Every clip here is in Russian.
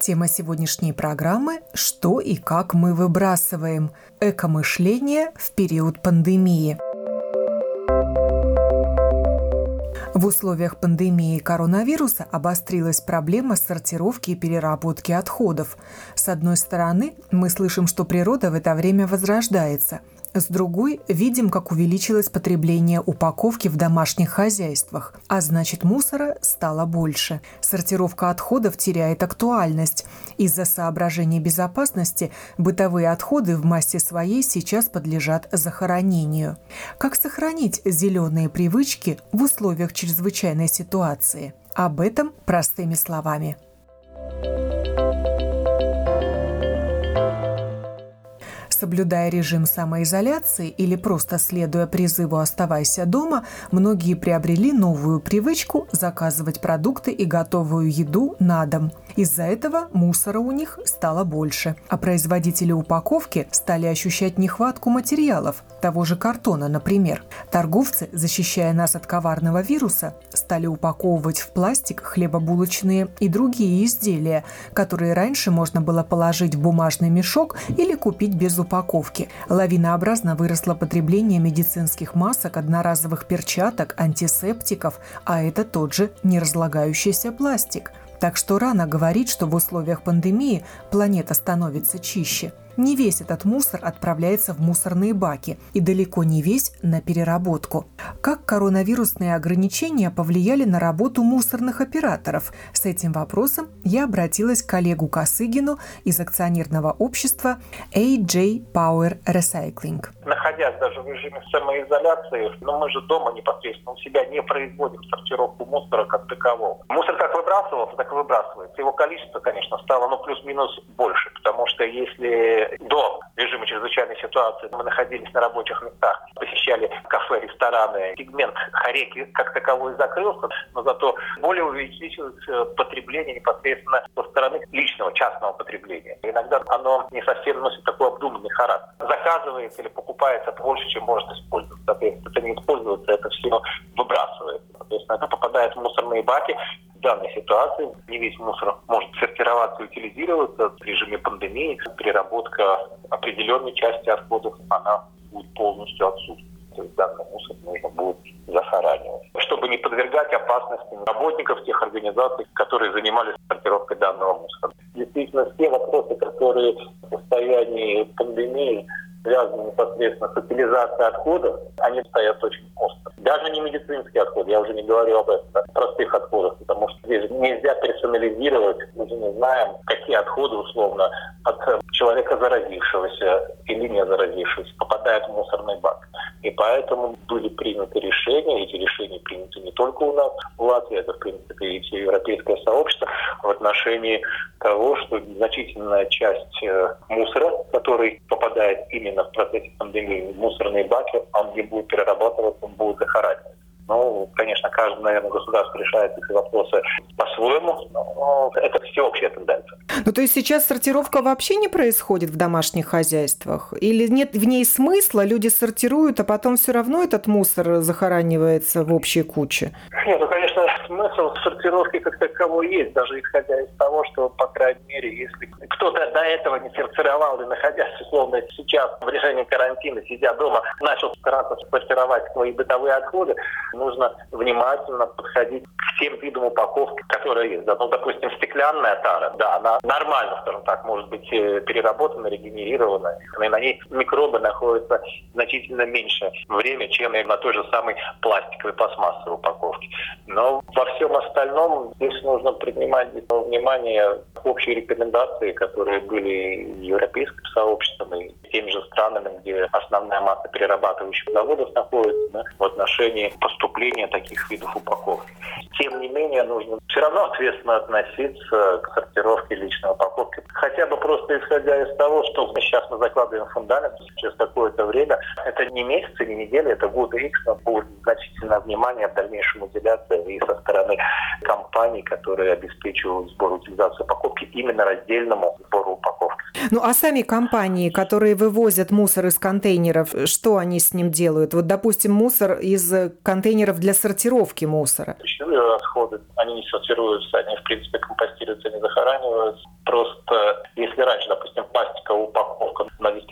Тема сегодняшней программы – «Что и как мы выбрасываем? Экомышление в период пандемии». В условиях пандемии коронавируса обострилась проблема сортировки и переработки отходов. С одной стороны, мы слышим, что природа в это время возрождается – с другой, видим, как увеличилось потребление упаковки в домашних хозяйствах, а значит мусора стало больше. Сортировка отходов теряет актуальность. Из-за соображений безопасности бытовые отходы в массе своей сейчас подлежат захоронению. Как сохранить зеленые привычки в условиях чрезвычайной ситуации? Об этом простыми словами – Соблюдая режим самоизоляции или просто следуя призыву «оставайся дома», многие приобрели новую привычку заказывать продукты и готовую еду на дом. Из-за этого мусора у них стало больше, а производители упаковки стали ощущать нехватку материалов, того же картона, например. Торговцы, защищая нас от коварного вируса, стали упаковывать в пластик хлебобулочные и другие изделия, которые раньше можно было положить в бумажный мешок или купить без упаковки упаковки. Лавинообразно выросло потребление медицинских масок, одноразовых перчаток, антисептиков, а это тот же неразлагающийся пластик. Так что рано говорить, что в условиях пандемии планета становится чище – не весь этот мусор отправляется в мусорные баки и далеко не весь на переработку. Как коронавирусные ограничения повлияли на работу мусорных операторов? С этим вопросом я обратилась к коллегу Косыгину из акционерного общества AJ Power Recycling. Находясь даже в режиме самоизоляции, но мы же дома непосредственно у себя не производим сортировку мусора как такового. Мусор как выбрасывался, так и выбрасывается. Его количество, конечно, стало ну, плюс-минус больше, потому что если до режима чрезвычайной ситуации мы находились на рабочих местах, посещали кафе, рестораны. Сегмент Хареки как таковой закрылся, но зато более увеличилось э, потребление непосредственно со стороны личного, частного потребления. Иногда оно не совсем носит такой обдуманный характер. Заказывается или покупается больше, чем может использоваться. Соответственно, это не используется, это все выбрасывается. Соответственно, это попадает в мусорные баки, данной ситуации не весь мусор может сортироваться и утилизироваться в режиме пандемии. Переработка определенной части отходов, она будет полностью отсутствовать. То есть данный мусор нужно будет захоранивать. Чтобы не подвергать опасности работников тех организаций, которые занимались сортировкой данного мусора. Действительно, все вопросы, которые в состоянии пандемии связаны непосредственно с утилизацией отходов, они стоят очень остро. Даже не медицинские отходы, я уже не говорю об этом, простых отходах, потому что здесь нельзя персонализировать, мы же не знаем, какие отходы условно от человека заразившегося или не заразившегося попадают в мусорный бак. И поэтому были приняты решения, эти решения приняты не только у нас в Латвии, это, в принципе, и все европейское сообщество в отношении того, что значительная часть э, мусора, который попадает именно в процессе пандемии мусорные баки, он не будет перерабатываться. Ну, конечно, каждое, наверное, государство решает эти вопросы по-своему, но это всеобщая тенденция. Ну, то есть сейчас сортировка вообще не происходит в домашних хозяйствах? Или нет в ней смысла, люди сортируют, а потом все равно этот мусор захоранивается в общей куче? Нет, ну, конечно, смысл сортировки как таковой есть, даже исходя из того, что, по крайней мере, если кто-то до этого не сортировал и находясь, условно, сейчас в режиме карантина, сидя дома, начал стараться сортировать свои бытовые отходы, нужно внимательно подходить к всем видам упаковки, которые есть. Ну, допустим, стеклянная тара, да, она нормально, скажем так, может быть э, переработана, регенерирована, и на ней микробы находятся значительно меньше время, чем на той же самой пластиковой пластмассовой упаковке. Но во всем остальном здесь нужно принимать внимание общие рекомендации, которые были европейским сообществом и теми же странами, где основная масса перерабатывающих заводов находится да, в отношении поступления таких видов упаковки. Тем не менее, нужно все равно ответственно относиться к сортировке личной упаковки. Хотя бы просто исходя из того, что сейчас мы закладываем фундамент через какое-то время. Это не месяцы, не недели, это годы X, но будет значительное внимание в дальнейшем уделяться и со стороны компаний, которые обеспечивают сбор утилизацию упаковки именно раздельному сбору упаковки. Ну а сами компании, которые вывозят мусор из контейнеров, что они с ним делают? Вот, допустим, мусор из контейнеров для сортировки мусора. Пищевые отходы, они не сортируются, они, в принципе, компостируются, не захораниваются. Просто если раньше, допустим, пластиковая упаковка,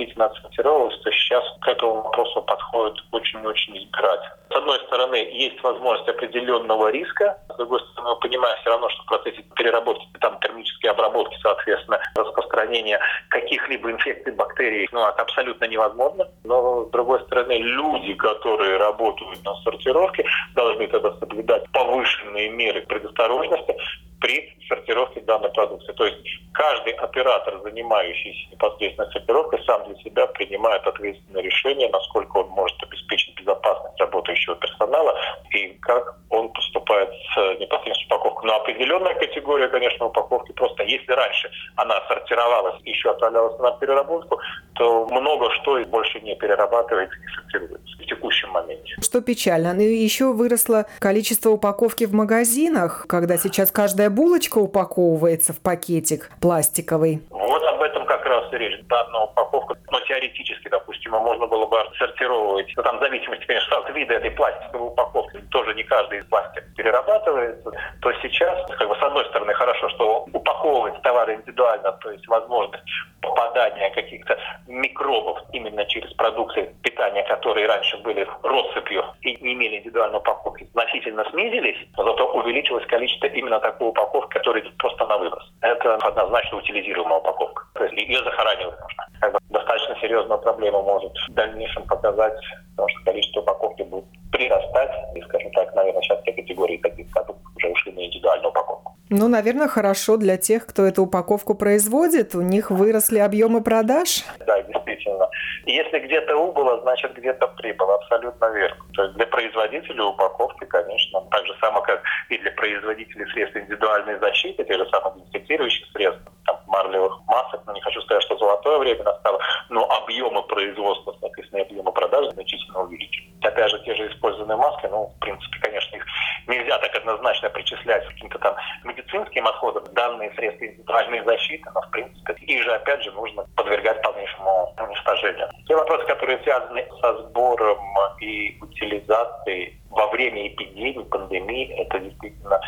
действительно отсортировалась, то сейчас к этому вопросу подходит очень-очень избирательно. С одной стороны, есть возможность определенного риска, с другой стороны, мы понимаем все равно, что в процессе переработки, там термической обработки, соответственно, распространение каких-либо инфекций, бактерий, ну, это абсолютно невозможно. Но, с другой стороны, люди, которые работают на сортировке, должны тогда соблюдать повышенные меры предосторожности, при сортировке данной продукции. То есть каждый оператор, занимающийся непосредственно сортировкой, сам для себя принимает ответственное решение, насколько он может обеспечить безопасность работающего персонала и как он поступает с непосредственно упаковкой. Но определенная категория, конечно, упаковки просто, если раньше она сортировалась и еще отправлялась на переработку, то много что больше не перерабатывается, не сортируется в текущем моменте. Что печально. Ну, еще выросло количество упаковки в магазинах, когда сейчас каждая булочка упаковывается в пакетик пластиковый. Вот об этом как раз и речь. Данная упаковка, теоретически, допустим, можно было бы сортировать, ну, там в зависимости, конечно, от вида этой пластиковой упаковки, тоже не каждый из пластик перерабатывается, то сейчас, как бы, с одной стороны, хорошо, что упаковывать товары индивидуально, то есть возможность попадания каких-то микробов именно через продукты питания, которые раньше были россыпью и не имели индивидуальной упаковки, значительно снизились, зато увеличилось количество именно такой упаковки, которая идет просто на выброс. Это однозначно утилизируемая упаковка. То есть ее захоранивать нужно. Как бы достаточно серьезную проблему может в дальнейшем показать, потому что количество упаковки будет прирастать. И, скажем так, наверное, сейчас все категории таких продуктов уже ушли на индивидуальную упаковку. Ну, наверное, хорошо для тех, кто эту упаковку производит. У них выросли объемы продаж. Да, действительно. Если где-то убыло, значит где-то прибыло. Абсолютно верно. То есть для производителей упаковки, конечно, так же само, как и для производителей средств индивидуальной защиты, тех же самых дезинфицирующих средств, там, марлевых масок, ну, не хочу сказать, что золотое время настало, но объемы производства, соответственно, объемы продаж значительно увеличились. Опять же, те же использованные маски, ну, в принципе, конечно, их нельзя так однозначно причислять к каким-то там медицинским отходам, данные средства индивидуальной защиты, но, в принципе, их же, опять же, нужно подвергать полнейшему уничтожению. Те вопросы, которые связаны со сбором и утилизацией во время эпидемии, пандемии, это действительно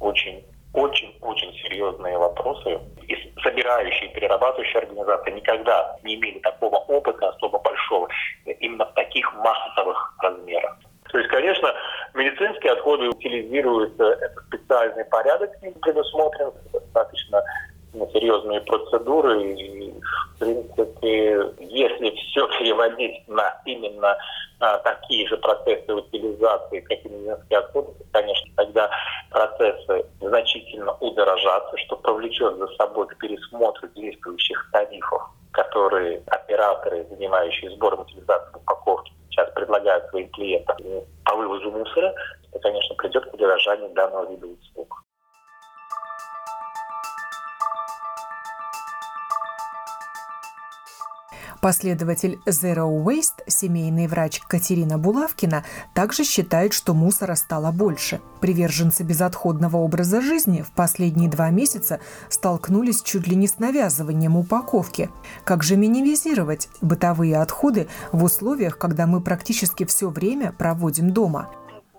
очень очень-очень серьезные вопросы. И собирающие, перерабатывающие организации никогда не имели такого опыта особо большого, именно в таких массовых размерах. То есть, конечно, медицинские отходы утилизируются, это специальный порядок с ним предусмотрен, достаточно серьезные процедуры. И, в принципе, если все переводить на именно а, такие же процессы утилизации, как и медицинские отходы, то, конечно, тогда процессы значительно удорожатся, что повлечет за собой к пересмотру действующих тарифов, которые операторы, занимающие сбором утилизации упаковки, сейчас предлагают своим клиентам по вывозу мусора, это, конечно, придет к удорожанию данного вида услуг. Последователь Zero Waste, семейный врач Катерина Булавкина, также считает, что мусора стало больше. Приверженцы безотходного образа жизни в последние два месяца столкнулись чуть ли не с навязыванием упаковки. Как же минимизировать бытовые отходы в условиях, когда мы практически все время проводим дома?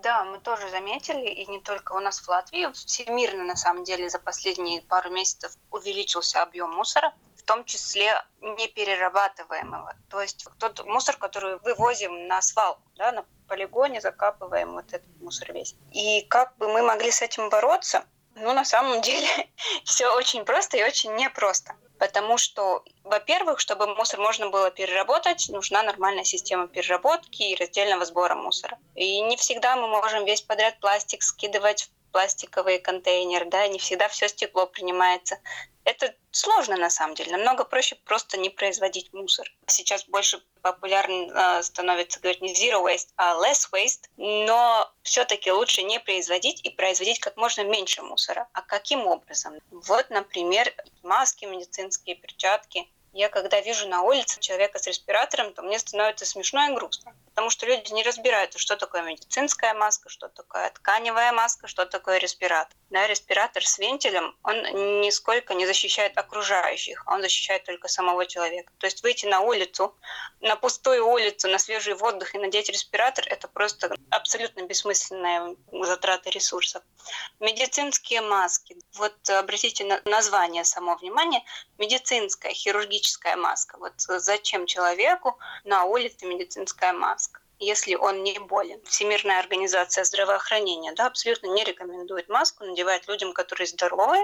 Да, мы тоже заметили, и не только у нас в Латвии, всемирно на самом деле за последние пару месяцев увеличился объем мусора том числе неперерабатываемого. То есть тот мусор, который вывозим на свалку, да, на полигоне закапываем вот этот мусор весь. И как бы мы могли с этим бороться? Ну, на самом деле, все очень просто и очень непросто. Потому что, во-первых, чтобы мусор можно было переработать, нужна нормальная система переработки и раздельного сбора мусора. И не всегда мы можем весь подряд пластик скидывать в пластиковые контейнеры, да, не всегда все стекло принимается. Это сложно на самом деле. Намного проще просто не производить мусор. Сейчас больше популярно э, становится говорить не zero waste, а less waste, но все-таки лучше не производить и производить как можно меньше мусора. А каким образом? Вот, например, маски, медицинские перчатки – я когда вижу на улице человека с респиратором, то мне становится смешно и грустно. Потому что люди не разбирают, что такое медицинская маска, что такое тканевая маска, что такое респиратор. Да, респиратор с вентилем, он нисколько не защищает окружающих, он защищает только самого человека. То есть выйти на улицу, на пустую улицу, на свежий воздух и надеть респиратор, это просто абсолютно бессмысленная затрата ресурсов. Медицинские маски. Вот обратите на название само внимание. Медицинская, хирургическая маска. Вот зачем человеку на улице медицинская маска? Если он не болен. Всемирная организация здравоохранения да, абсолютно не рекомендует маску надевать людям, которые здоровы,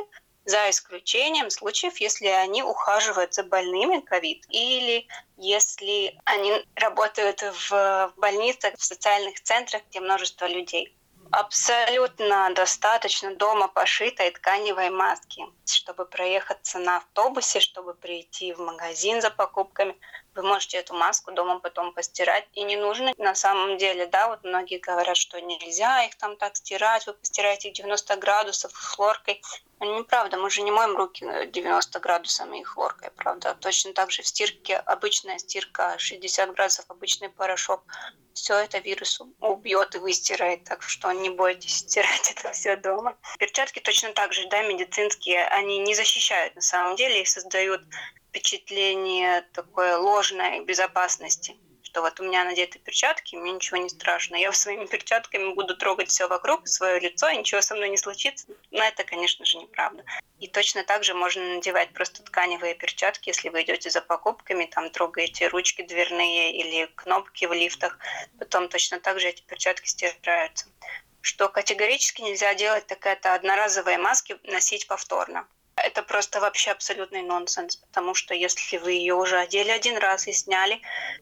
за исключением случаев, если они ухаживают за больными ковид или если они работают в больницах, в социальных центрах, где множество людей. Абсолютно достаточно дома пошитой тканевой маски, чтобы проехаться на автобусе, чтобы прийти в магазин за покупками. Вы можете эту маску дома потом постирать. И не нужно на самом деле, да, вот многие говорят, что нельзя их там так стирать, вы постираете их 90 градусов хлоркой. Но неправда, мы же не моем руки 90 градусами и хлоркой, правда. Точно так же в стирке обычная стирка 60 градусов, обычный порошок все это вирус убьет и выстирает, так что не бойтесь стирать это все дома. Перчатки точно так же, да, медицинские, они не защищают на самом деле и создают впечатление такой ложной безопасности что вот у меня надеты перчатки, мне ничего не страшно. Я своими перчатками буду трогать все вокруг, свое лицо, и ничего со мной не случится. Но это, конечно же, неправда. И точно так же можно надевать просто тканевые перчатки, если вы идете за покупками, там трогаете ручки дверные или кнопки в лифтах. Потом точно так же эти перчатки стираются. Что категорически нельзя делать, так это одноразовые маски носить повторно. Это просто вообще абсолютный нонсенс, потому что если вы ее уже одели один раз и сняли,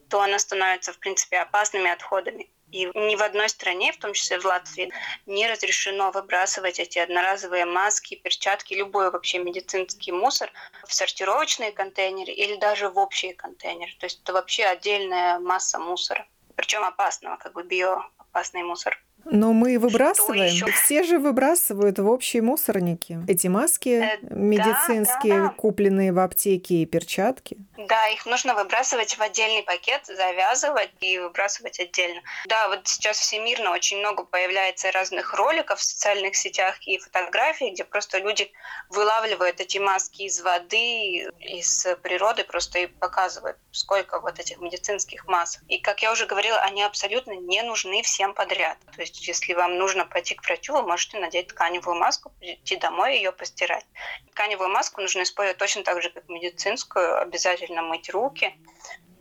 то она становится, в принципе, опасными отходами. И ни в одной стране, в том числе в Латвии, не разрешено выбрасывать эти одноразовые маски, перчатки, любой вообще медицинский мусор в сортировочные контейнеры или даже в общие контейнеры. То есть это вообще отдельная масса мусора. Причем опасного, как бы биоопасный мусор. Но мы выбрасываем. Все же выбрасывают в общие мусорники. Эти маски э, медицинские, да, да, купленные в аптеке и перчатки. Да, их нужно выбрасывать в отдельный пакет, завязывать и выбрасывать отдельно. Да, вот сейчас всемирно очень много появляется разных роликов в социальных сетях и фотографий, где просто люди вылавливают эти маски из воды, из природы просто и показывают, сколько вот этих медицинских масок. И, как я уже говорила, они абсолютно не нужны всем подряд. То есть есть, если вам нужно пойти к врачу, вы можете надеть тканевую маску, прийти домой и ее постирать. Тканевую маску нужно использовать точно так же, как медицинскую. Обязательно мыть руки.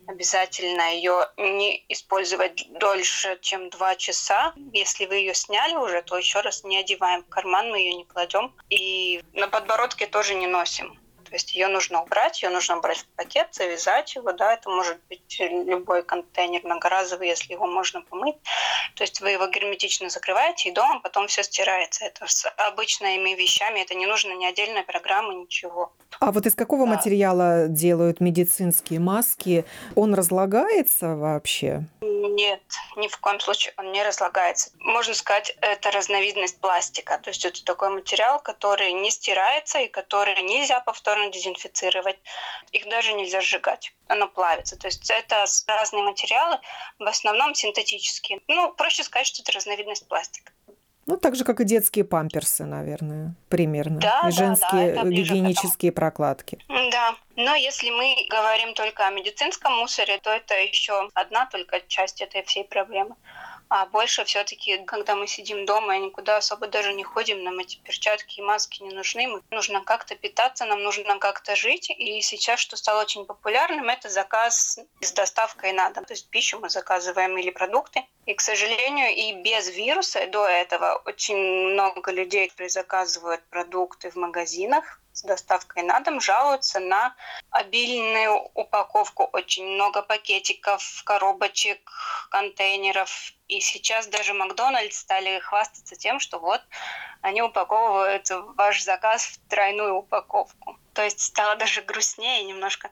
Обязательно ее не использовать дольше, чем два часа. Если вы ее сняли уже, то еще раз не одеваем в карман, мы ее не кладем. И на подбородке тоже не носим. То есть ее нужно убрать, ее нужно брать в пакет, завязать его, да, это может быть любой контейнер многоразовый, если его можно помыть. То есть вы его герметично закрываете, и дома потом все стирается. Это с обычными вещами, это не нужно ни отдельной программы, ничего. А вот из какого да. материала делают медицинские маски? Он разлагается вообще? Нет, ни в коем случае он не разлагается. Можно сказать, это разновидность пластика. То есть это такой материал, который не стирается и который нельзя повторно дезинфицировать. Их даже нельзя сжигать. Оно плавится. То есть это разные материалы, в основном синтетические. Ну, проще сказать, что это разновидность пластика. Ну, так же, как и детские памперсы, наверное, примерно. Да, и женские да, да, гигиенические прокладки. Да, но если мы говорим только о медицинском мусоре, то это еще одна только часть этой всей проблемы. А больше все-таки, когда мы сидим дома и никуда особо даже не ходим, нам эти перчатки и маски не нужны. Мы, нужно как-то питаться, нам нужно как-то жить. И сейчас, что стало очень популярным, это заказ с доставкой на дом. То есть пищу мы заказываем или продукты. И, к сожалению, и без вируса до этого очень много людей, заказывают продукты в магазинах, с доставкой на дом жалуются на обильную упаковку. Очень много пакетиков, коробочек, контейнеров. И сейчас даже Макдональдс стали хвастаться тем, что вот они упаковывают ваш заказ в тройную упаковку. То есть стало даже грустнее немножко.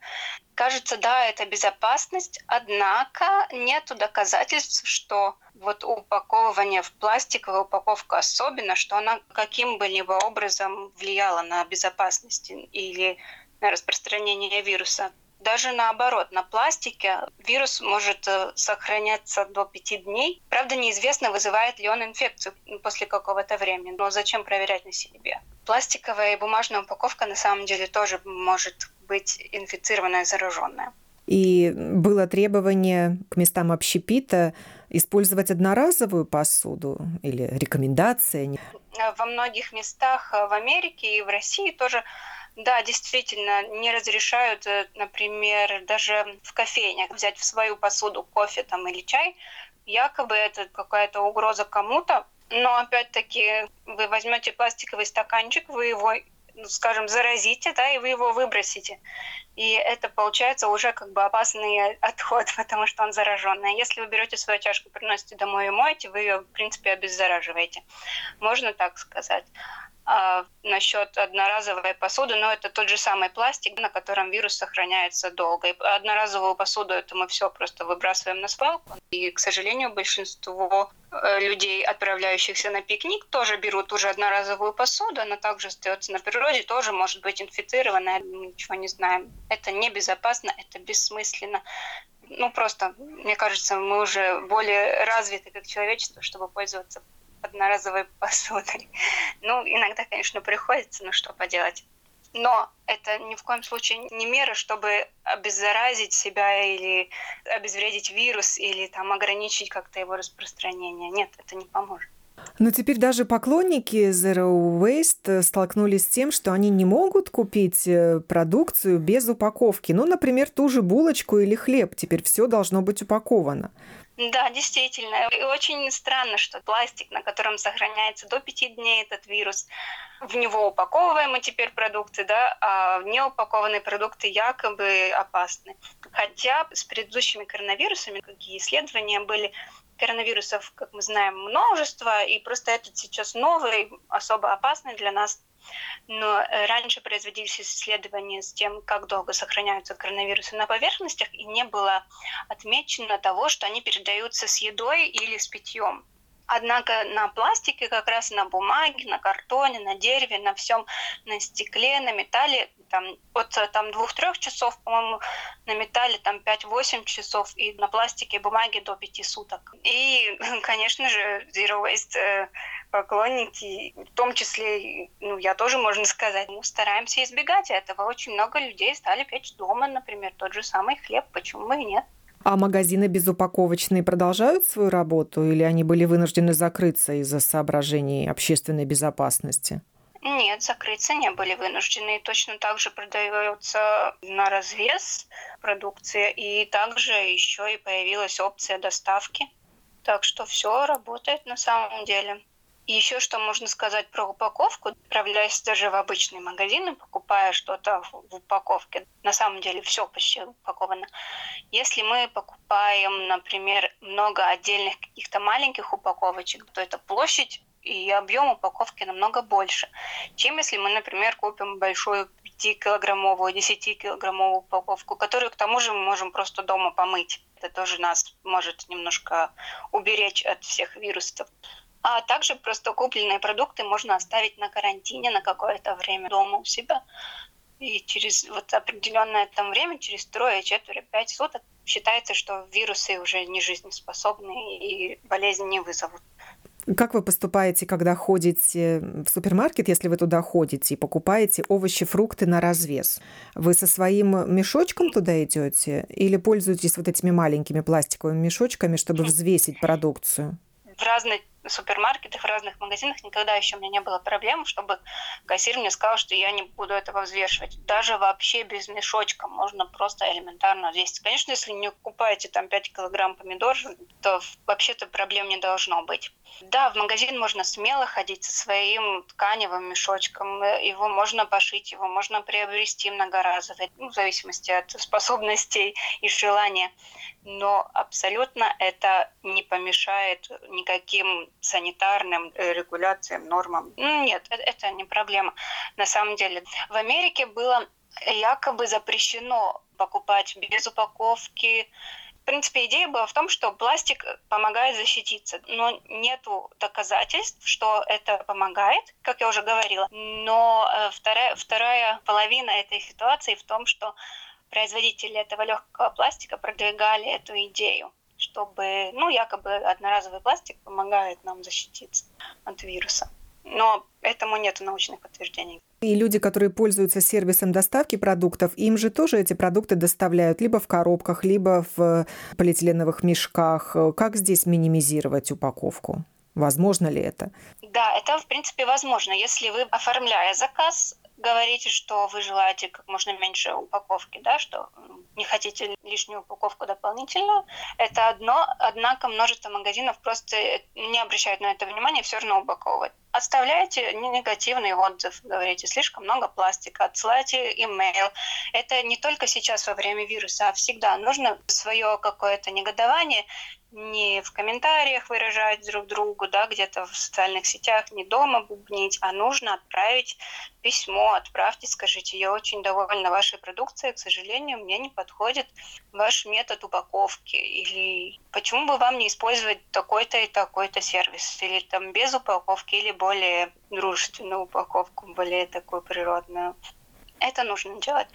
Кажется, да, это безопасность, однако нет доказательств, что вот упаковывание в пластиковую упаковку особенно, что она каким бы либо образом влияла на безопасность или на распространение вируса. Даже наоборот, на пластике вирус может э, сохраняться до пяти дней. Правда, неизвестно, вызывает ли он инфекцию после какого-то времени. Но зачем проверять на себе? Пластиковая и бумажная упаковка на самом деле тоже может быть инфицированная, зараженная. И было требование к местам общепита использовать одноразовую посуду или рекомендация? Во многих местах в Америке и в России тоже да, действительно, не разрешают, э, например, даже в кофейнях взять в свою посуду кофе там или чай. Якобы это какая-то угроза кому-то. Но опять-таки вы возьмете пластиковый стаканчик, вы его ну, скажем, заразите, да, и вы его выбросите. И это получается уже как бы опасный отход, потому что он зараженный. Если вы берете свою чашку, приносите домой и моете, вы ее, в принципе, обеззараживаете. Можно так сказать. А, насчет одноразовой посуды, но это тот же самый пластик, на котором вирус сохраняется долго. И одноразовую посуду это мы все просто выбрасываем на свалку. И, к сожалению, большинство э, людей, отправляющихся на пикник, тоже берут уже одноразовую посуду, она также остается на природе, тоже может быть инфицирована, мы ничего не знаем. Это небезопасно, это бессмысленно. Ну, просто, мне кажется, мы уже более развиты как человечество, чтобы пользоваться одноразовой посудой. Ну, иногда, конечно, приходится, но что поделать. Но это ни в коем случае не мера, чтобы обеззаразить себя или обезвредить вирус или там ограничить как-то его распространение. Нет, это не поможет. Но теперь даже поклонники Zero Waste столкнулись с тем, что они не могут купить э, продукцию без упаковки. Ну, например, ту же булочку или хлеб. Теперь все должно быть упаковано. Да, действительно. И очень странно, что пластик, на котором сохраняется до пяти дней этот вирус, в него упаковываем мы теперь продукты, да, а неупакованные продукты якобы опасны. Хотя с предыдущими коронавирусами, какие исследования были, коронавирусов, как мы знаем, множество, и просто этот сейчас новый, особо опасный для нас но э, раньше производились исследования с тем, как долго сохраняются коронавирусы на поверхностях, и не было отмечено того, что они передаются с едой или с питьем. Однако на пластике, как раз на бумаге, на картоне, на дереве, на всем, на стекле, на металле, там, от там, двух-трех часов, по-моему, на металле там 5-8 часов, и на пластике и бумаге до 5 суток. И, конечно же, Zero Waste э, поклонники, в том числе, ну, я тоже, можно сказать, мы стараемся избегать этого. Очень много людей стали печь дома, например, тот же самый хлеб, почему бы и нет. А магазины безупаковочные продолжают свою работу или они были вынуждены закрыться из-за соображений общественной безопасности? Нет, закрыться не были вынуждены. Точно так же продается на развес продукция. И также еще и появилась опция доставки. Так что все работает на самом деле. И еще что можно сказать про упаковку, отправляясь даже в обычный магазин и покупая что-то в упаковке, на самом деле все почти упаковано. Если мы покупаем, например, много отдельных каких-то маленьких упаковочек, то это площадь и объем упаковки намного больше, чем если мы, например, купим большую 5-килограммовую, 10-килограммовую упаковку, которую к тому же мы можем просто дома помыть. Это тоже нас может немножко уберечь от всех вирусов. А также просто купленные продукты можно оставить на карантине на какое-то время дома у себя. И через вот определенное там время, через трое, четверо, пять суток, считается, что вирусы уже не жизнеспособны и болезнь не вызовут. Как вы поступаете, когда ходите в супермаркет, если вы туда ходите и покупаете овощи, фрукты на развес? Вы со своим мешочком туда идете или пользуетесь вот этими маленькими пластиковыми мешочками, чтобы взвесить продукцию? В разной супермаркетах, в разных магазинах никогда еще у меня не было проблем, чтобы кассир мне сказал, что я не буду этого взвешивать. Даже вообще без мешочка можно просто элементарно взвесить. Конечно, если не покупаете там 5 килограмм помидор, то вообще-то проблем не должно быть. Да, в магазин можно смело ходить со своим тканевым мешочком. Его можно пошить, его можно приобрести многоразовый, ну, в зависимости от способностей и желания. Но абсолютно это не помешает никаким санитарным э, регуляциям, нормам. Ну, нет, э, это не проблема. На самом деле, в Америке было якобы запрещено покупать без упаковки. В принципе, идея была в том, что пластик помогает защититься, но нету доказательств, что это помогает, как я уже говорила. Но э, вторая, вторая половина этой ситуации в том, что производители этого легкого пластика продвигали эту идею чтобы, ну, якобы одноразовый пластик помогает нам защититься от вируса. Но этому нет научных подтверждений. И люди, которые пользуются сервисом доставки продуктов, им же тоже эти продукты доставляют либо в коробках, либо в полиэтиленовых мешках. Как здесь минимизировать упаковку? Возможно ли это? Да, это в принципе возможно. Если вы, оформляя заказ, говорите, что вы желаете как можно меньше упаковки, да, что не хотите лишнюю упаковку дополнительную. Это одно, однако множество магазинов просто не обращают на это внимания, все равно упаковывают. Оставляйте негативный отзыв, говорите, слишком много пластика, отсылайте имейл. Это не только сейчас во время вируса, а всегда. Нужно свое какое-то негодование не в комментариях выражать друг другу, да, где-то в социальных сетях, не дома бубнить, а нужно отправить письмо, отправьте, скажите, я очень довольна вашей продукцией, к сожалению, мне не подходит ваш метод упаковки, или почему бы вам не использовать такой-то и такой-то сервис, или там без упаковки, или более дружественную упаковку, более такую природную. Это нужно делать.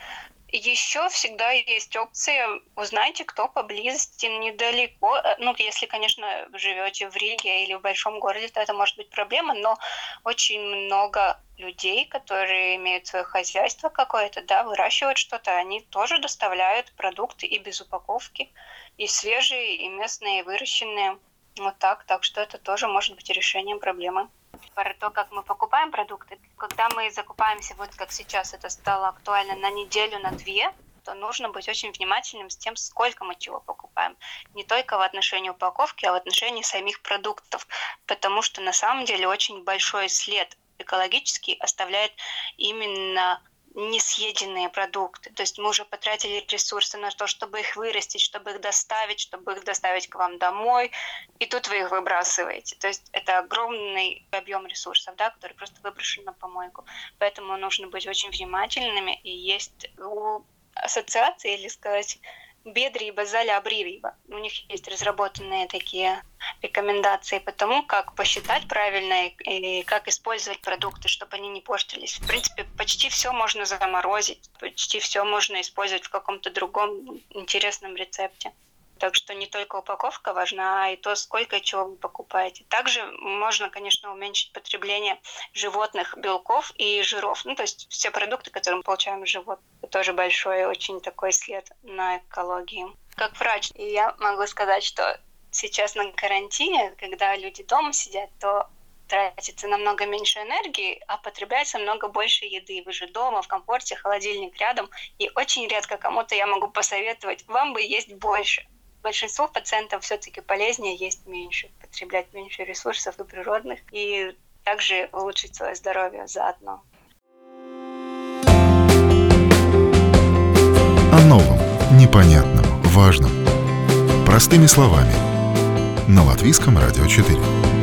Еще всегда есть опция, узнайте, кто поблизости недалеко. Ну, если, конечно, живете в Риге или в большом городе, то это может быть проблема, но очень много людей, которые имеют свое хозяйство какое-то, да, выращивают что-то, они тоже доставляют продукты и без упаковки, и свежие, и местные, и выращенные. Вот так, так что это тоже может быть решением проблемы про то, как мы покупаем продукты. Когда мы закупаемся, вот как сейчас это стало актуально, на неделю, на две, то нужно быть очень внимательным с тем, сколько мы чего покупаем. Не только в отношении упаковки, а в отношении самих продуктов. Потому что на самом деле очень большой след экологический оставляет именно несъеденные продукты. То есть мы уже потратили ресурсы на то, чтобы их вырастить, чтобы их доставить, чтобы их доставить к вам домой, и тут вы их выбрасываете. То есть это огромный объем ресурсов, да, который просто выброшен на помойку. Поэтому нужно быть очень внимательными, и есть у ассоциации, или сказать, бедрība, заля брīvība. У них есть разработанные такие рекомендации по тому, как посчитать правильно и как использовать продукты, чтобы они не портились. В принципе, почти все можно заморозить, почти все можно использовать в каком-то другом интересном рецепте. Так что не только упаковка важна, а и то, сколько чего вы покупаете. Также можно, конечно, уменьшить потребление животных белков и жиров. Ну, то есть все продукты, которые мы получаем из животных, тоже большой очень такой след на экологии. Как врач, я могу сказать, что сейчас на карантине, когда люди дома сидят, то тратится намного меньше энергии, а потребляется много больше еды. Вы же дома, в комфорте, холодильник рядом. И очень редко кому-то я могу посоветовать, вам бы есть больше большинству пациентов все-таки полезнее есть меньше, потреблять меньше ресурсов и природных, и также улучшить свое здоровье заодно. О новом, непонятном, важном. Простыми словами. На Латвийском радио 4.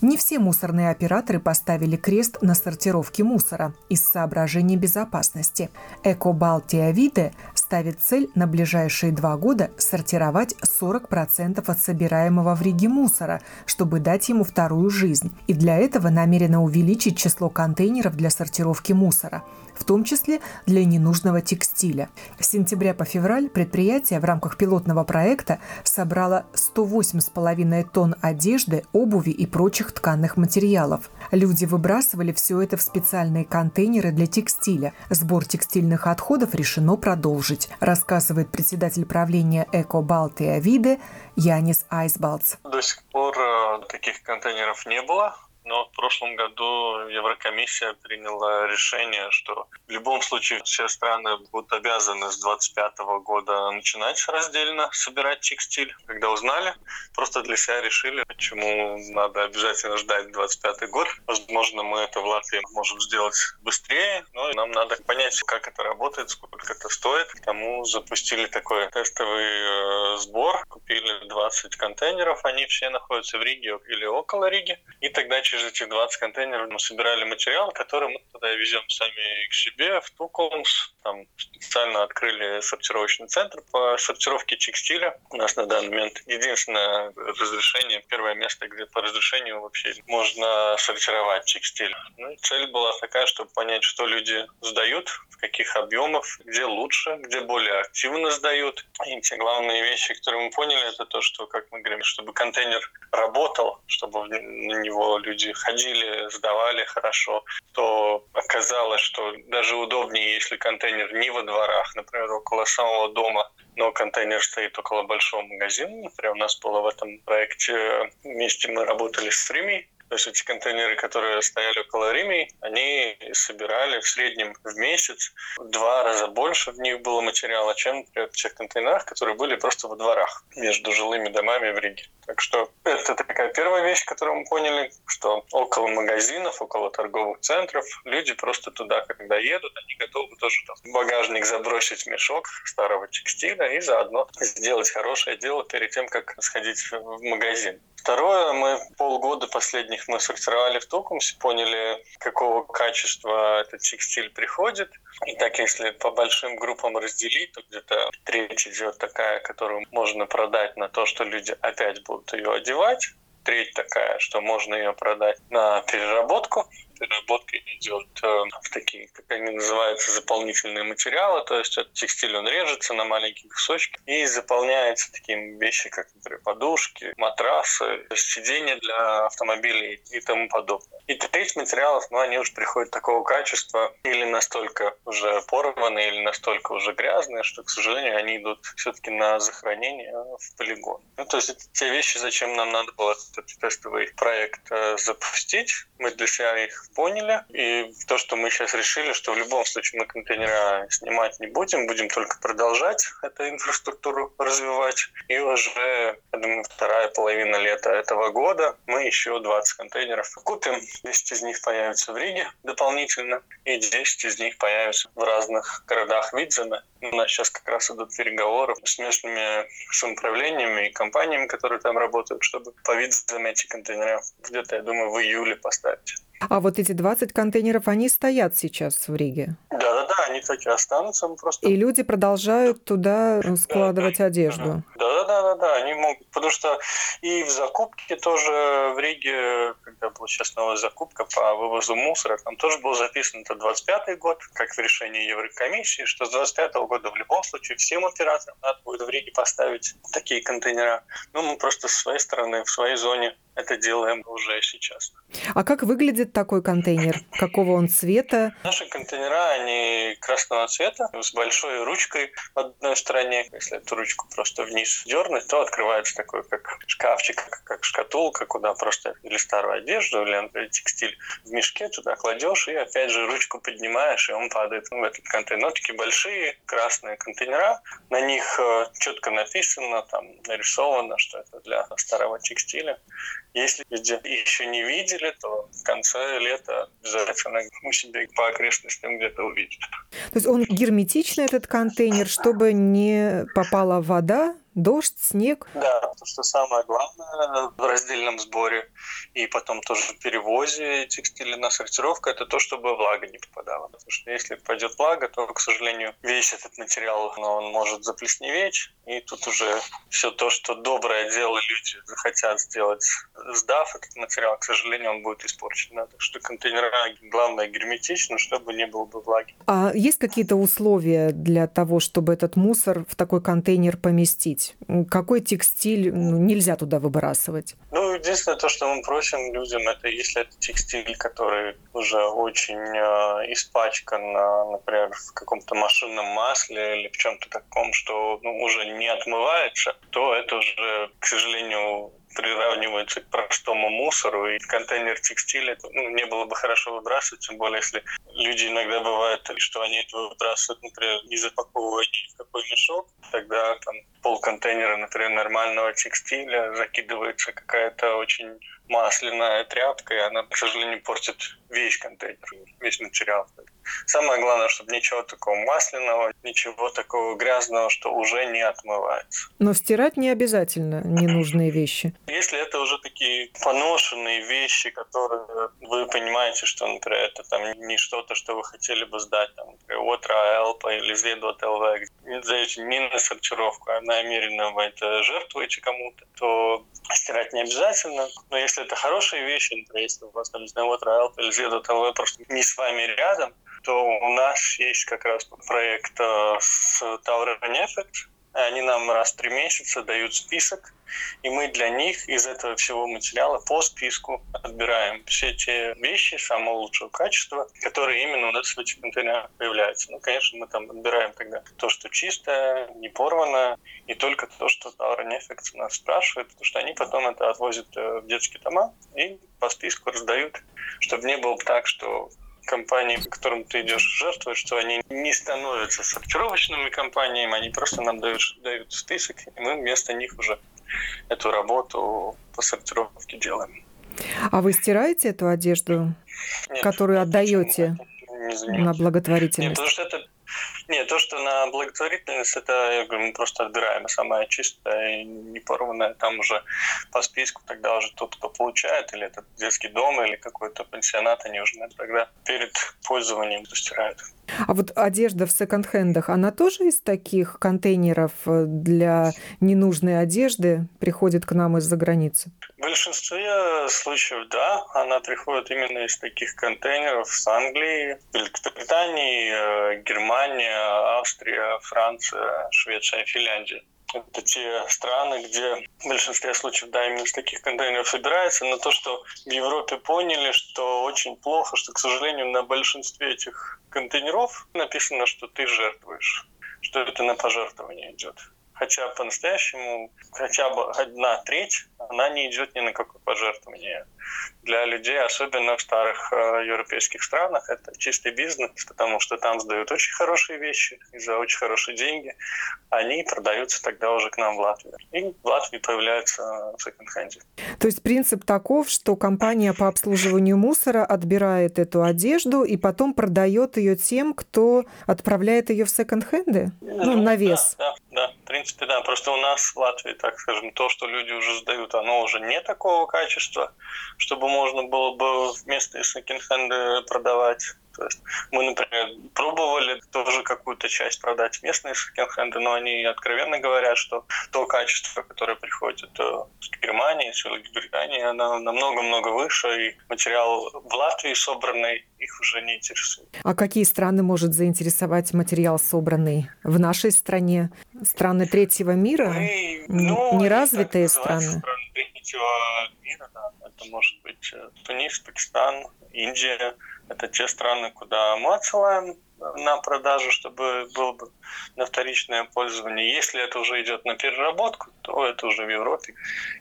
Не все мусорные операторы поставили крест на сортировке мусора из соображений безопасности. Эко Балтия Виде ставит цель на ближайшие два года сортировать 40% от собираемого в Риге мусора, чтобы дать ему вторую жизнь. И для этого намерена увеличить число контейнеров для сортировки мусора в том числе для ненужного текстиля. С сентября по февраль предприятие в рамках пилотного проекта собрало 108,5 тонн одежды, обуви и прочих тканных материалов. Люди выбрасывали все это в специальные контейнеры для текстиля. Сбор текстильных отходов решено продолжить. Уничтожить, рассказывает председатель правления Эко Балтия Виде Янис Айсбалц. До сих пор э, таких контейнеров не было но в прошлом году Еврокомиссия приняла решение, что в любом случае все страны будут обязаны с 2025 года начинать раздельно собирать текстиль. Когда узнали, просто для себя решили, почему надо обязательно ждать 25 год. Возможно, мы это в Латвии можем сделать быстрее, но нам надо понять, как это работает, сколько это стоит. Тому запустили такой тестовый э, сбор, купили 20 контейнеров, они все находятся в Риге или около Риги. И тогда через через эти 20 контейнеров мы собирали материал, который мы тогда везем сами к себе в Тукумс. Там специально открыли сортировочный центр по сортировке текстиля. У нас на данный момент единственное разрешение, первое место, где по разрешению вообще можно сортировать текстиль. Ну, цель была такая, чтобы понять, что люди сдают, в каких объемах, где лучше, где более активно сдают. И те главные вещи, которые мы поняли, это то, что, как мы говорим, чтобы контейнер работал, чтобы на него люди ходили, сдавали хорошо, то оказалось, что даже удобнее, если контейнер не во дворах, например, около самого дома, но контейнер стоит около большого магазина. Например, у нас было в этом проекте вместе мы работали с Римей, то есть эти контейнеры, которые стояли около Риме, они собирали в среднем в месяц два раза больше в них было материала, чем в тех контейнерах, которые были просто во дворах между жилыми домами в Риге. Так что это такая первая вещь, которую мы поняли, что около магазинов, около торговых центров люди просто туда, когда едут, они готовы тоже там, в багажник забросить мешок старого текстиля и заодно сделать хорошее дело перед тем, как сходить в магазин. Второе, мы полгода последних мы сортировали в Токумсе, поняли, какого качества этот текстиль приходит. И так, если по большим группам разделить, то где-то треть идет такая, которую можно продать на то, что люди опять будут ее одевать. Треть такая, что можно ее продать на переработку переработка идет э, в такие, как они называются, заполнительные материалы, то есть этот текстиль, он режется на маленькие кусочки и заполняется такими вещи, как, например, подушки, матрасы, сиденья для автомобилей и тому подобное. И треть материалов, ну, они уже приходят такого качества или настолько уже порванные, или настолько уже грязные, что, к сожалению, они идут все-таки на захоронение в полигон. Ну, то есть это те вещи, зачем нам надо было этот тестовый проект э, запустить. Мы для себя их поняли. И то, что мы сейчас решили, что в любом случае мы контейнера снимать не будем, будем только продолжать эту инфраструктуру развивать. И уже, я думаю, вторая половина лета этого года мы еще 20 контейнеров купим. 10 из них появятся в Риге дополнительно, и 10 из них появятся в разных городах Видзена. У нас сейчас как раз идут переговоры с местными самоуправлениями и компаниями, которые там работают, чтобы по Видзену эти контейнера где-то, я думаю, в июле поставить. А вот эти 20 контейнеров, они стоят сейчас в Риге? Да-да-да, они так и останутся. Просто... И люди продолжают туда складывать да, одежду? Да-да-да, они могут, потому что и в закупке тоже в Риге, когда была сейчас новая закупка по вывозу мусора, там тоже был записан это 25 год, как в решении Еврокомиссии, что с 25 года в любом случае всем операторам надо будет в Риге поставить такие контейнера. Ну, мы просто с своей стороны, в своей зоне это делаем уже сейчас. А как выглядит такой контейнер? Какого он цвета? Наши контейнера, они красного цвета, с большой ручкой в одной стороне. Если эту ручку просто вниз дернуть, то открывается такой, как шкафчик, как, шкатулка, куда просто или старую одежду, или текстиль в мешке туда кладешь, и опять же ручку поднимаешь, и он падает в этот контейнер. Но такие большие красные контейнера, на них э, четко написано, там нарисовано, что это для старого текстиля. Если еще не видели, то в конце лета обязательно у себя по окрестностям где-то увидят. То есть он герметичный, этот контейнер, чтобы не попала вода Дождь, снег? Да, то, что самое главное в раздельном сборе и потом тоже в перевозе текстиля на сортировку, это то, чтобы влага не попадала. Потому что если пойдет влага, то, к сожалению, весь этот материал, ну, он может заплесневеть, и тут уже все то, что доброе дело люди захотят сделать, сдав этот материал, к сожалению, он будет испорчен. Да? Так что контейнера, главное, герметично, чтобы не было бы влаги. А есть какие-то условия для того, чтобы этот мусор в такой контейнер поместить? Какой текстиль ну, нельзя туда выбрасывать? Ну, единственное, то, что мы просим людям, это если это текстиль, который уже очень э, испачкан, э, например, в каком-то машинном масле или в чем-то таком, что ну, уже не отмывается, то это уже, к сожалению, приравнивается к простому мусору, и контейнер текстиля ну, не было бы хорошо выбрасывать, тем более, если люди иногда бывают, что они это выбрасывают, например, не запаковывая в какой мешок, тогда там пол контейнера, например, нормального текстиля закидывается какая-то очень масляная тряпка, и она, к сожалению, портит весь контейнер, весь материал. Самое главное, чтобы ничего такого масляного, ничего такого грязного, что уже не отмывается. Но стирать не обязательно ненужные вещи. Если это уже такие поношенные вещи, которые вы понимаете, что, например, это там не что-то, что вы хотели бы сдать, там, например, Отра Элпа или Зведот ЛВ, не на сортировку, а намеренно вы это жертвуете кому-то, то стирать не обязательно. Но если это хорошие вещи, например, если у вас там, не знаю, Отра Элпа или Зведот ЛВ просто не с вами рядом, то у нас есть как раз проект э, с Tower Effect. Они нам раз в три месяца дают список, и мы для них из этого всего материала по списку отбираем все те вещи самого лучшего качества, которые именно у нас в этих контейнерах появляются. Ну, конечно, мы там отбираем тогда то, что чистое, не порвано, и только то, что Tower Effect нас спрашивает, потому что они потом это отвозят э, в детские дома и по списку раздают, чтобы не было так, что компании, которым ты идешь жертвовать, что они не становятся сортировочными компаниями, они просто нам дают, дают список, и мы вместо них уже эту работу по сортировке делаем. А вы стираете эту одежду, Нет, которую отдаете на благотворительность? Нет, потому что это нет, то, что на благотворительность, это, я говорю, мы просто отбираем самое чистое и не порванное. Там уже по списку тогда уже тот, кто получает, или это детский дом, или какой-то пансионат, они уже тогда перед пользованием стирают. А вот одежда в секонд-хендах, она тоже из таких контейнеров э, для ненужной одежды приходит к нам из-за границы? В большинстве случаев, да. Она приходит именно из таких контейнеров с Англии, Великобритании, э, Германия, Австрия, Франция, Швеция, Финляндия. Это те страны, где в большинстве случаев, да, именно из таких контейнеров собирается, но то, что в Европе поняли, что очень плохо, что, к сожалению, на большинстве этих контейнеров написано, что ты жертвуешь, что это на пожертвование идет хотя по-настоящему хотя бы одна треть, она не идет ни на какое пожертвование. Для людей, особенно в старых э, европейских странах, это чистый бизнес, потому что там сдают очень хорошие вещи и за очень хорошие деньги. Они продаются тогда уже к нам в Латвию. И в Латвии появляются в секонд-хенде. То есть принцип таков, что компания по обслуживанию мусора отбирает эту одежду и потом продает ее тем, кто отправляет ее в секонд-хенды? Ну, ну, на вес. Да, да, да принципе, да. Просто у нас в Латвии, так скажем, то, что люди уже сдают, оно уже не такого качества, чтобы можно было бы вместо секонд-хенда продавать. То есть мы, например, пробовали тоже какую-то часть продать местные секонд-хенды, но они откровенно говорят, что то качество, которое приходит э, с Германии, с Великобритании, оно намного-много выше, и материал в Латвии собранный их уже не интересует. А какие страны может заинтересовать материал, собранный в нашей стране? Страны третьего мира? Мы, ну, Неразвитые страны? страны третьего мира, да. Это может быть э, Тунис, Пакистан, Индия, это те страны, куда мы отсылаем на продажу, чтобы было бы на вторичное пользование. Если это уже идет на переработку, то это уже в Европе,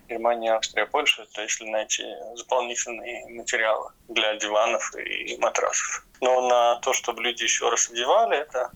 Германия, Австрия, Польша. Это если найти дополнительные материалы для диванов и матрасов. Но на то, чтобы люди еще раз одевали, это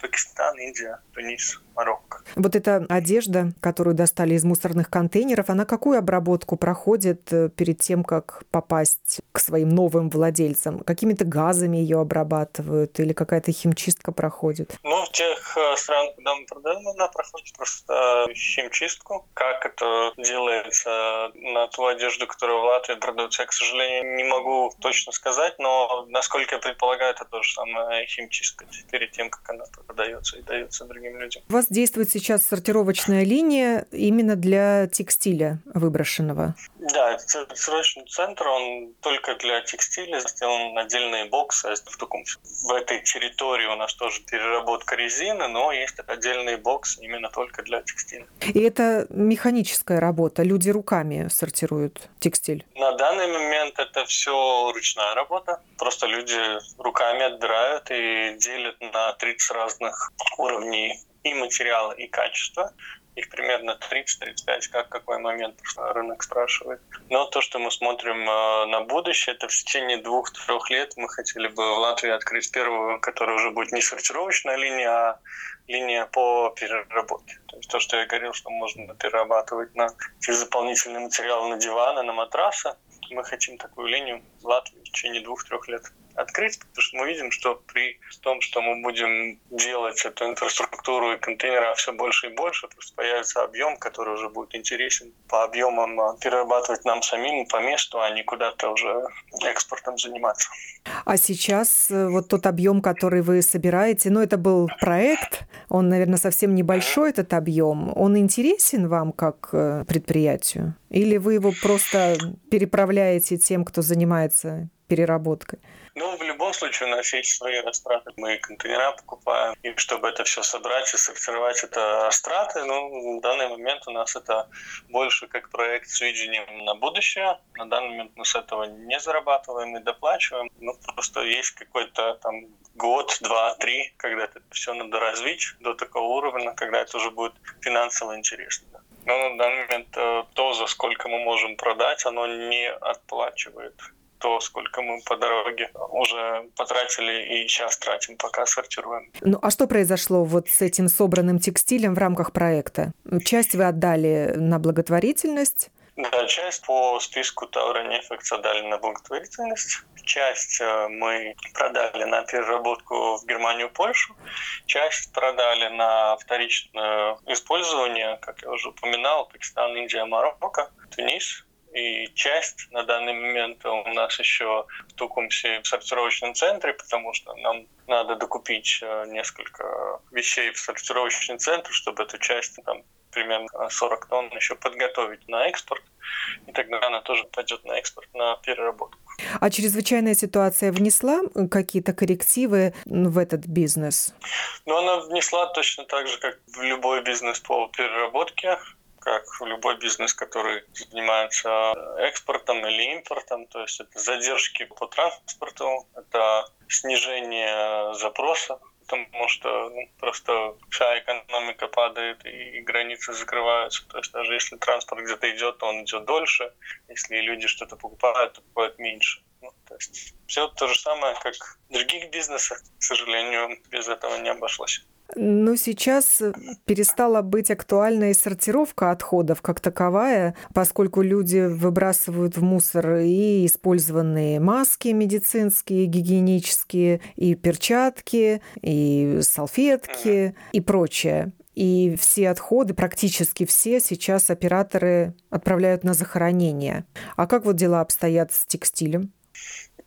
Пакистан, Индия, Тунис, Марокко. Вот эта одежда, которую достали из мусорных контейнеров, она какую обработку проходит э, перед тем, как попасть к своим новым владельцам? Какими-то газами ее обрабатывают или какая-то химчистка проходит? Ну, в тех э, странах, куда мы продаем, она проходит просто химчистку. Как это делается на ту одежду, которая в Латвии продается, я, к сожалению, не могу точно сказать, но насколько я предполагаю, это то же самое химчистка перед тем, как она продается и дается другим людям. У вас действует сейчас сортировочная линия именно для текстиля выброшенного? Да, сортировочный центр, он только для текстиля сделан отдельные боксы. В, таком, в этой территории у нас тоже переработка резины, но есть отдельный бокс именно только для текстиля. И это механическая работа, люди руками сортируют текстиль? На данный момент это все ручная работа. Просто люди руками отбирают и делят на 30 разных уровней и материала, и качества. Их примерно 30-35, как какой момент рынок спрашивает. Но то, что мы смотрим э, на будущее, это в течение двух-трех лет мы хотели бы в Латвии открыть первую, которая уже будет не сортировочная линия, а линия по переработке. То есть то, что я говорил, что можно перерабатывать на через материалы на диваны, на матрасы. Мы хотим такую линию в Латвии в течение двух-трех лет открыть, потому что мы видим, что при том, что мы будем делать эту инфраструктуру и контейнера все больше и больше, просто появится объем, который уже будет интересен по объемам а, перерабатывать нам самим по месту, а не куда-то уже экспортом заниматься. А сейчас э, вот тот объем, который вы собираете, ну это был проект, он, наверное, совсем небольшой этот объем. Он интересен вам как э, предприятию? Или вы его просто переправляете тем, кто занимается переработкой? Ну, в любом случае, у нас есть свои растраты. Мы контейнера покупаем. И чтобы это все собрать и сортировать, это растраты. Ну, в данный момент у нас это больше как проект с видением на будущее. На данный момент мы с этого не зарабатываем и доплачиваем. Ну, просто есть какой-то там год, два, три, когда это все надо развить до такого уровня, когда это уже будет финансово интересно. Но на данный момент э, то, за сколько мы можем продать, оно не отплачивает то, сколько мы по дороге уже потратили и сейчас тратим, пока сортируем. Ну а что произошло вот с этим собранным текстилем в рамках проекта? Часть вы отдали на благотворительность, да, часть по списку Таура Нефекс отдали на благотворительность. Часть э, мы продали на переработку в Германию, Польшу. Часть продали на вторичное использование, как я уже упоминал, Пакистан, Индия, Марокко, Тунис и часть на данный момент у нас еще в Тукумсе в сортировочном центре, потому что нам надо докупить э, несколько вещей в сортировочный центр, чтобы эту часть там примерно 40 тонн еще подготовить на экспорт, и тогда она тоже пойдет на экспорт, на переработку. А чрезвычайная ситуация внесла какие-то коррективы в этот бизнес? Ну, она внесла точно так же, как в любой бизнес по переработке как любой бизнес, который занимается экспортом или импортом, то есть это задержки по транспорту, это снижение запроса, потому что ну, просто вся экономика падает и границы закрываются. То есть даже если транспорт где-то идет, то он идет дольше. Если люди что-то покупают, то покупают меньше. Ну, то есть все то же самое, как в других бизнесах. К сожалению, без этого не обошлось. Ну, сейчас перестала быть актуальной сортировка отходов как таковая, поскольку люди выбрасывают в мусор и использованные маски медицинские, гигиенические, и перчатки, и салфетки, и прочее. И все отходы, практически все, сейчас операторы отправляют на захоронение. А как вот дела обстоят с текстилем?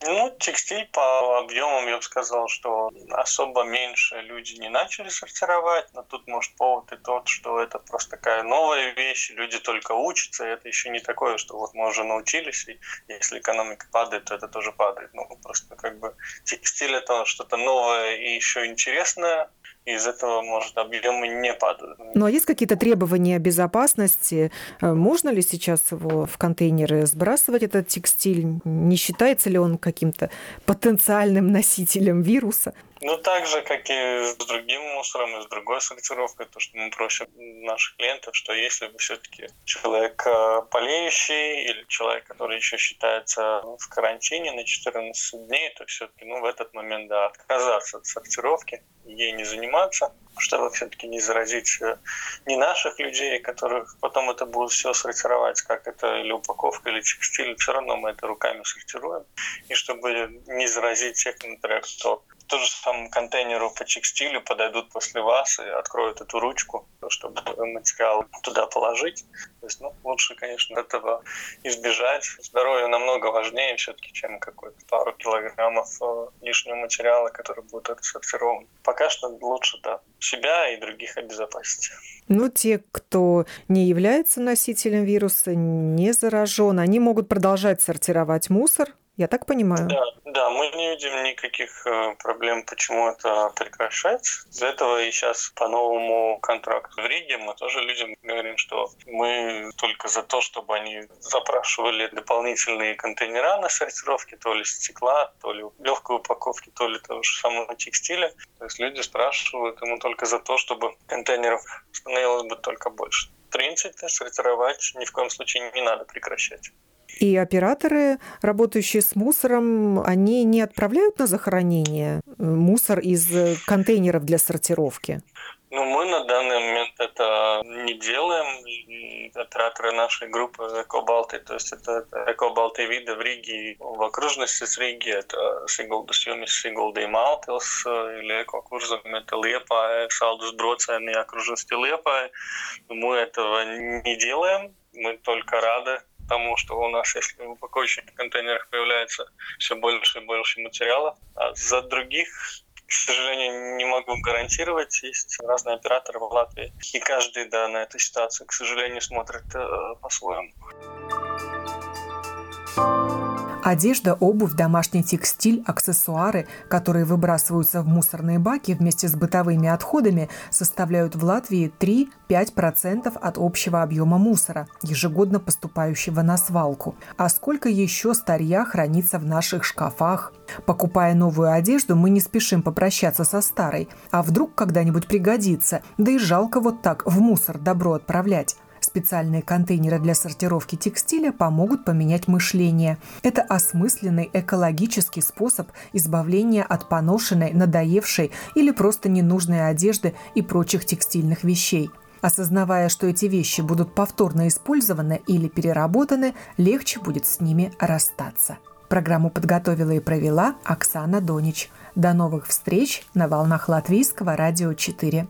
Ну, текстиль по объемам, я бы сказал, что особо меньше люди не начали сортировать, но тут может повод и тот, что это просто такая новая вещь, люди только учатся, и это еще не такое, что вот мы уже научились, и если экономика падает, то это тоже падает. Ну, просто как бы текстиль это что-то новое и еще интересное, из этого, может, объемы не падают. Ну, а есть какие-то требования безопасности? Э, можно ли сейчас его в контейнеры сбрасывать, этот текстиль? Не считается ли он каким-то потенциальным носителем вируса? Ну, так же, как и с другим мусором, и с другой сортировкой, то, что мы просим наших клиентов, что если вы все-таки человек э, болеющий или человек, который еще считается в карантине на 14 дней, то все-таки ну, в этот момент да, отказаться от сортировки, ей не заниматься, чтобы все-таки не заразить э, не наших людей, которых потом это будут все сортировать, как это или упаковка, или текстиль, все равно мы это руками сортируем, и чтобы не заразить тех, например, кто то же самому контейнеру по текстилю подойдут после вас и откроют эту ручку, чтобы материал туда положить. То есть, ну, лучше, конечно, этого избежать. Здоровье намного важнее все-таки, чем какой-то пару килограммов э, лишнего материала, который будет отсортирован. Пока что лучше, да, себя и других обезопасить. Ну, те, кто не является носителем вируса, не заражен, они могут продолжать сортировать мусор, я так понимаю? Да, да, мы не видим никаких э, проблем, почему это прекращать. Из этого и сейчас по новому контракту в Риге мы тоже людям говорим, что мы только за то, чтобы они запрашивали дополнительные контейнера на сортировке, то ли стекла, то ли легкой упаковки, то ли того же самого текстиля. То есть люди спрашивают, ему только за то, чтобы контейнеров становилось бы только больше. В принципе, сортировать ни в коем случае не надо прекращать. И операторы, работающие с мусором, они не отправляют на захоронение э, мусор из э, контейнеров для сортировки? Ну, мы на данный момент это не делаем. Операторы нашей группы Экобалты, то есть это Экобалты виды в Риге, в окружности с Риги, это Сигулдас Юмис, Сигулда и Малтилс, или Экокурзом, это Лепа, Салдус Броцен и окружности Лепа. Мы этого не делаем, мы только рады тому, что у нас, если в упаковочных контейнерах появляется все больше и больше материала, а за других к сожалению, не могу гарантировать. Есть разные операторы в Латвии. И каждый, да, на эту ситуацию, к сожалению, смотрит э, по-своему. Одежда, обувь, домашний текстиль, аксессуары, которые выбрасываются в мусорные баки вместе с бытовыми отходами, составляют в Латвии 3-5% от общего объема мусора, ежегодно поступающего на свалку. А сколько еще старья хранится в наших шкафах? Покупая новую одежду, мы не спешим попрощаться со старой. А вдруг когда-нибудь пригодится? Да и жалко вот так в мусор добро отправлять. Специальные контейнеры для сортировки текстиля помогут поменять мышление. Это осмысленный экологический способ избавления от поношенной, надоевшей или просто ненужной одежды и прочих текстильных вещей. Осознавая, что эти вещи будут повторно использованы или переработаны, легче будет с ними расстаться. Программу подготовила и провела Оксана Донич. До новых встреч на волнах Латвийского радио 4.